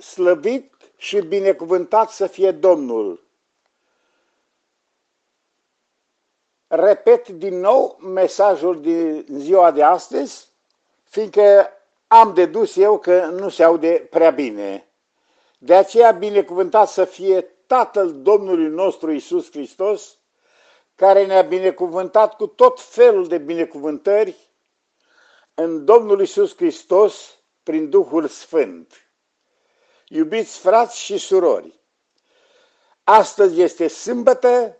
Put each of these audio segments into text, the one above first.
slăvit și binecuvântat să fie Domnul. Repet din nou mesajul din ziua de astăzi, fiindcă am dedus eu că nu se aude prea bine. De aceea binecuvântat să fie Tatăl Domnului nostru Isus Hristos, care ne-a binecuvântat cu tot felul de binecuvântări în Domnul Isus Hristos prin Duhul Sfânt. Iubiți frați și surori, astăzi este sâmbătă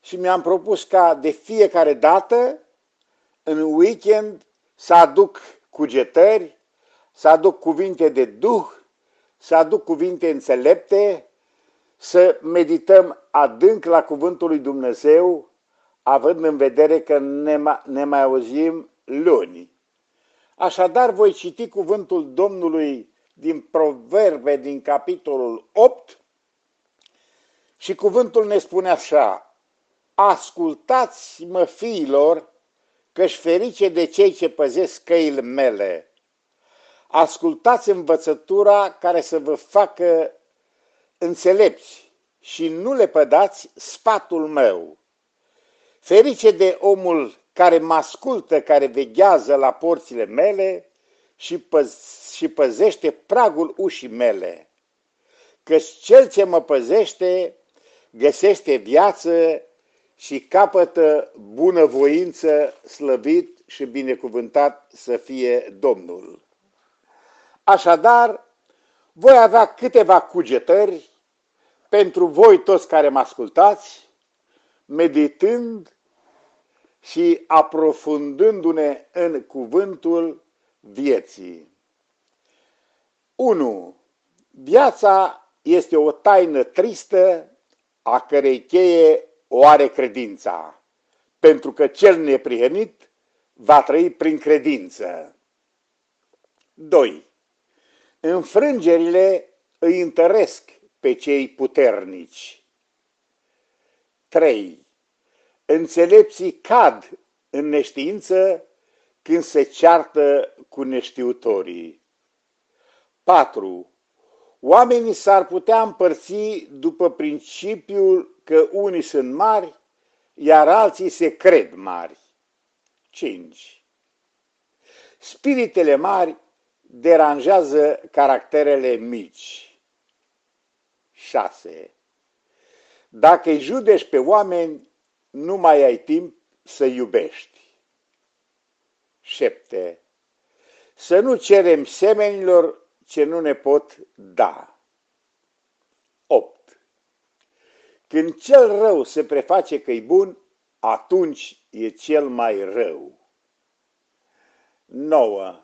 și mi-am propus ca de fiecare dată în weekend să aduc cugetări, să aduc cuvinte de Duh, să aduc cuvinte înțelepte, să medităm adânc la cuvântul lui Dumnezeu, având în vedere că ne, ma, ne mai auzim luni. Așadar, voi citi cuvântul Domnului din Proverbe, din capitolul 8, și cuvântul ne spune așa, Ascultați-mă, fiilor, că-și ferice de cei ce păzesc căile mele. Ascultați învățătura care să vă facă înțelepți și nu le pădați sfatul meu. Ferice de omul care mă ascultă, care veghează la porțile mele și, păz- și păzește pragul ușii mele. Căci cel ce mă păzește găsește viață și capătă bunăvoință, slăvit și binecuvântat să fie Domnul. Așadar, voi avea câteva cugetări pentru voi toți care mă ascultați, meditând și aprofundându-ne în cuvântul vieții. 1. Viața este o taină tristă a cărei cheie o are credința, pentru că cel neprihănit va trăi prin credință. 2. Înfrângerile îi întăresc pe cei puternici. 3. Înțelepții cad în neștiință când se ceartă cu neștiutorii. 4. Oamenii s-ar putea împărți după principiul că unii sunt mari, iar alții se cred mari. 5. Spiritele mari deranjează caracterele mici. 6. Dacă îi judești pe oameni, nu mai ai timp să iubești. 7. Să nu cerem semenilor ce nu ne pot da. 8. Când cel rău se preface că e bun, atunci e cel mai rău. 9.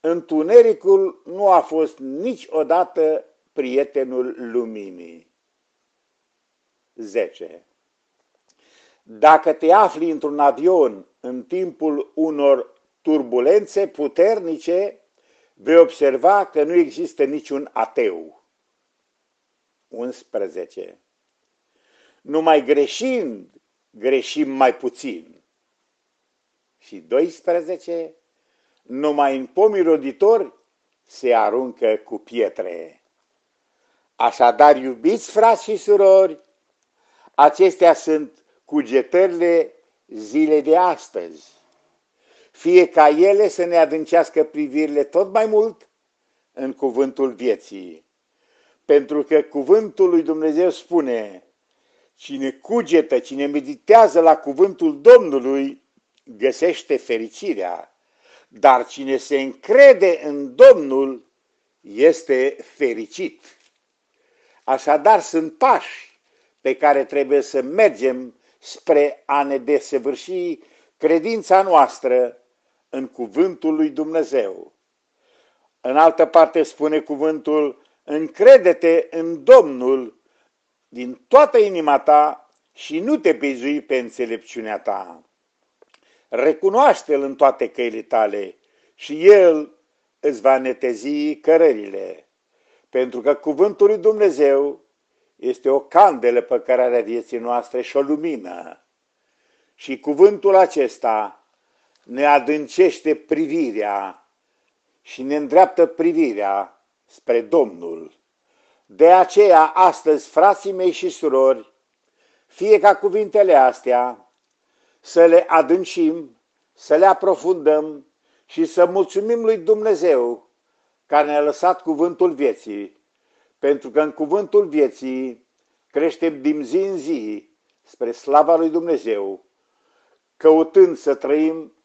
Întunericul nu a fost niciodată prietenul luminii. 10. Dacă te afli într-un avion în timpul unor turbulențe puternice, vei observa că nu există niciun ateu. 11. Numai greșind, greșim mai puțin. Și 12. Numai în pomii roditori se aruncă cu pietre. Așadar, iubiți frați și surori, acestea sunt cugetările zilei de astăzi. Fie ca ele să ne adâncească privirile tot mai mult în cuvântul vieții. Pentru că cuvântul lui Dumnezeu spune, cine cugetă, cine meditează la cuvântul Domnului, găsește fericirea, dar cine se încrede în Domnul este fericit. Așadar sunt pași pe care trebuie să mergem spre a ne desăvârși credința noastră în cuvântul lui Dumnezeu. În altă parte spune cuvântul, încrede-te în Domnul din toată inima ta și nu te bizui pe înțelepciunea ta. Recunoaște-L în toate căile tale și El îți va netezi cărările, pentru că cuvântul lui Dumnezeu este o candelă pe care are vieții noastre și o lumină. Și cuvântul acesta ne adâncește privirea și ne îndreaptă privirea spre Domnul. De aceea, astăzi, frații mei și surori, fie ca cuvintele astea să le adâncim, să le aprofundăm și să mulțumim lui Dumnezeu care ne-a lăsat cuvântul vieții, pentru că în cuvântul vieții creștem din zi în zi spre slava lui Dumnezeu, căutând să trăim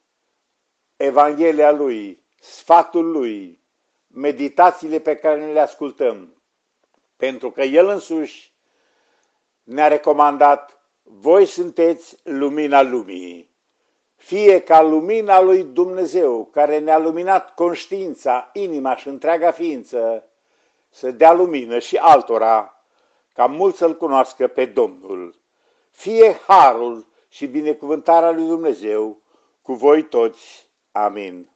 Evanghelia Lui, sfatul Lui, meditațiile pe care ne le ascultăm, pentru că El însuși ne-a recomandat, voi sunteți lumina lumii. Fie ca lumina lui Dumnezeu, care ne-a luminat conștiința, inima și întreaga ființă, să dea lumină și altora, ca mult să-L cunoască pe Domnul. Fie harul și binecuvântarea lui Dumnezeu cu voi toți. Amén.